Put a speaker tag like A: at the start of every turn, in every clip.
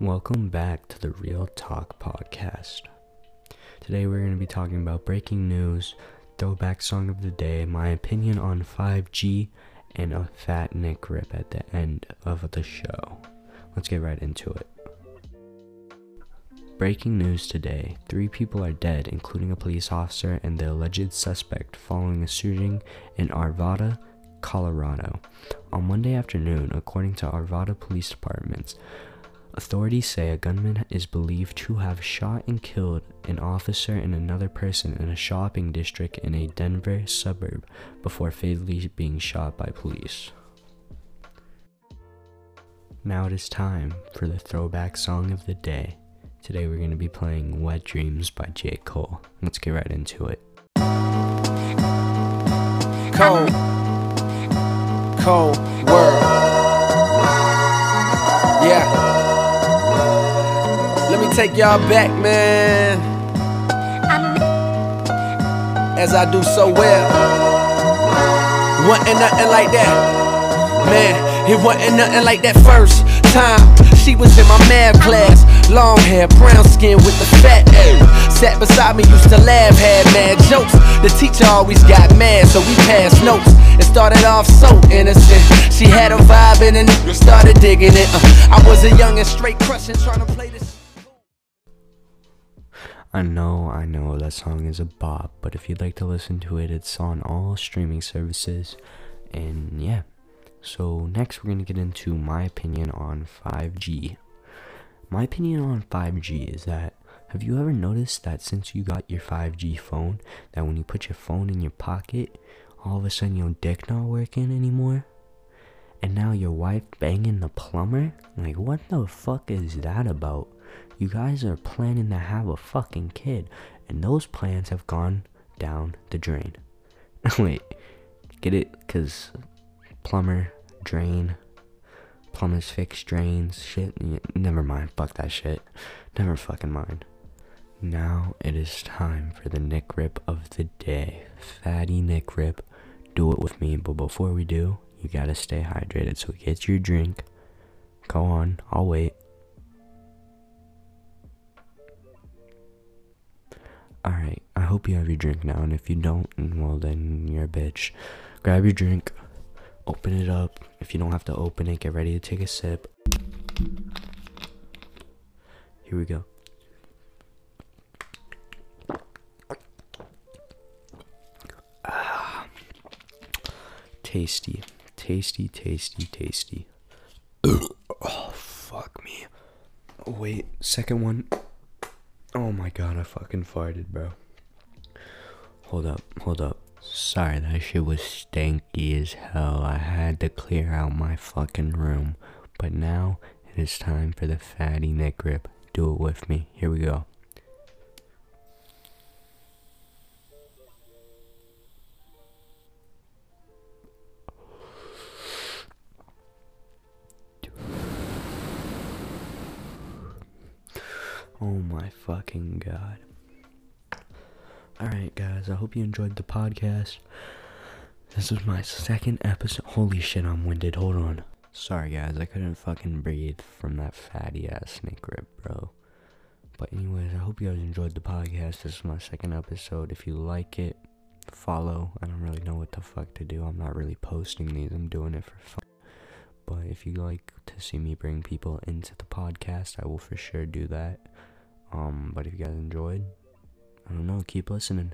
A: Welcome back to the Real Talk Podcast. Today we're going to be talking about breaking news, throwback song of the day, my opinion on 5G, and a fat Nick rip at the end of the show. Let's get right into it. Breaking news today three people are dead, including a police officer and the alleged suspect, following a shooting in Arvada, Colorado. On Monday afternoon, according to Arvada Police Departments, authorities say a gunman is believed to have shot and killed an officer and another person in a shopping district in a Denver suburb before fatally being shot by police. Now it is time for the throwback song of the day. Today we're going to be playing Wet Dreamz by J. Cole. Let's get right into it.
B: Cold, cold world. Yeah. Let me take y'all back, man. As I do so well. Wasn't nothing like that. Man, it wasn't nothing like that first time. She was in my math class. Long hair, brown skin with the fat ass. Sat beside me, used to laugh, had mad jokes. The teacher always got mad, so we passed notes. It started off so innocent. She had a vibe and then started digging it. Uh, I was a young and straight crushing, trying to play this.
A: I know, I know that song is a bop, but if you'd like to listen to it, it's on all streaming services. And yeah. So, next we're going to get into my opinion on 5G. My opinion on 5G is that have you ever noticed that since you got your 5G phone, that when you put your phone in your pocket, all of a sudden your dick not working anymore? And now your wife banging the plumber? Like, what the fuck is that about? You guys are planning to have a fucking kid, and those plans have gone down the drain. Wait, get it? Because plumber, drain, plumbers fix drains, shit. Never mind, fuck that shit. Never fucking mind. Now it is time for the Nick Rip of the day. Fatty Nick Rip. Do it with me, but before we do, you gotta stay hydrated. So get your drink. Go on, I'll wait. Alright, I hope you have your drink now, and if you don't, well then you're a bitch. Grab your drink, open it up. If you don't have to open it, get ready to take a sip. Here we go. Ah, tasty, tasty, tasty, tasty. oh, fuck me. Oh, wait, second one. Oh my god, I fucking farted, bro. Hold up, hold up. Sorry, that shit was stanky as hell. I had to clear out my fucking room. But now it is time for the fatty neck grip. Do it with me. Here we go. Oh my fucking god. Alright, guys, I hope you enjoyed the podcast. This is my second episode. Holy shit, I'm winded. Hold on. Sorry, guys, I couldn't fucking breathe from that fatty ass snake rip, bro. But, anyways, I hope you guys enjoyed the podcast. This is my second episode. If you like it, follow. I don't really know what the fuck to do. I'm not really posting these, I'm doing it for fun. But if you like to see me bring people into the podcast, I will for sure do that. Um, but if you guys enjoyed, I don't know, keep listening.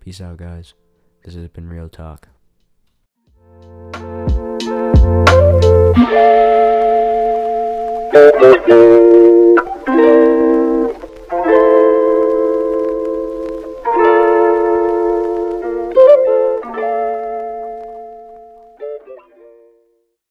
A: Peace out, guys. This has been Real Talk.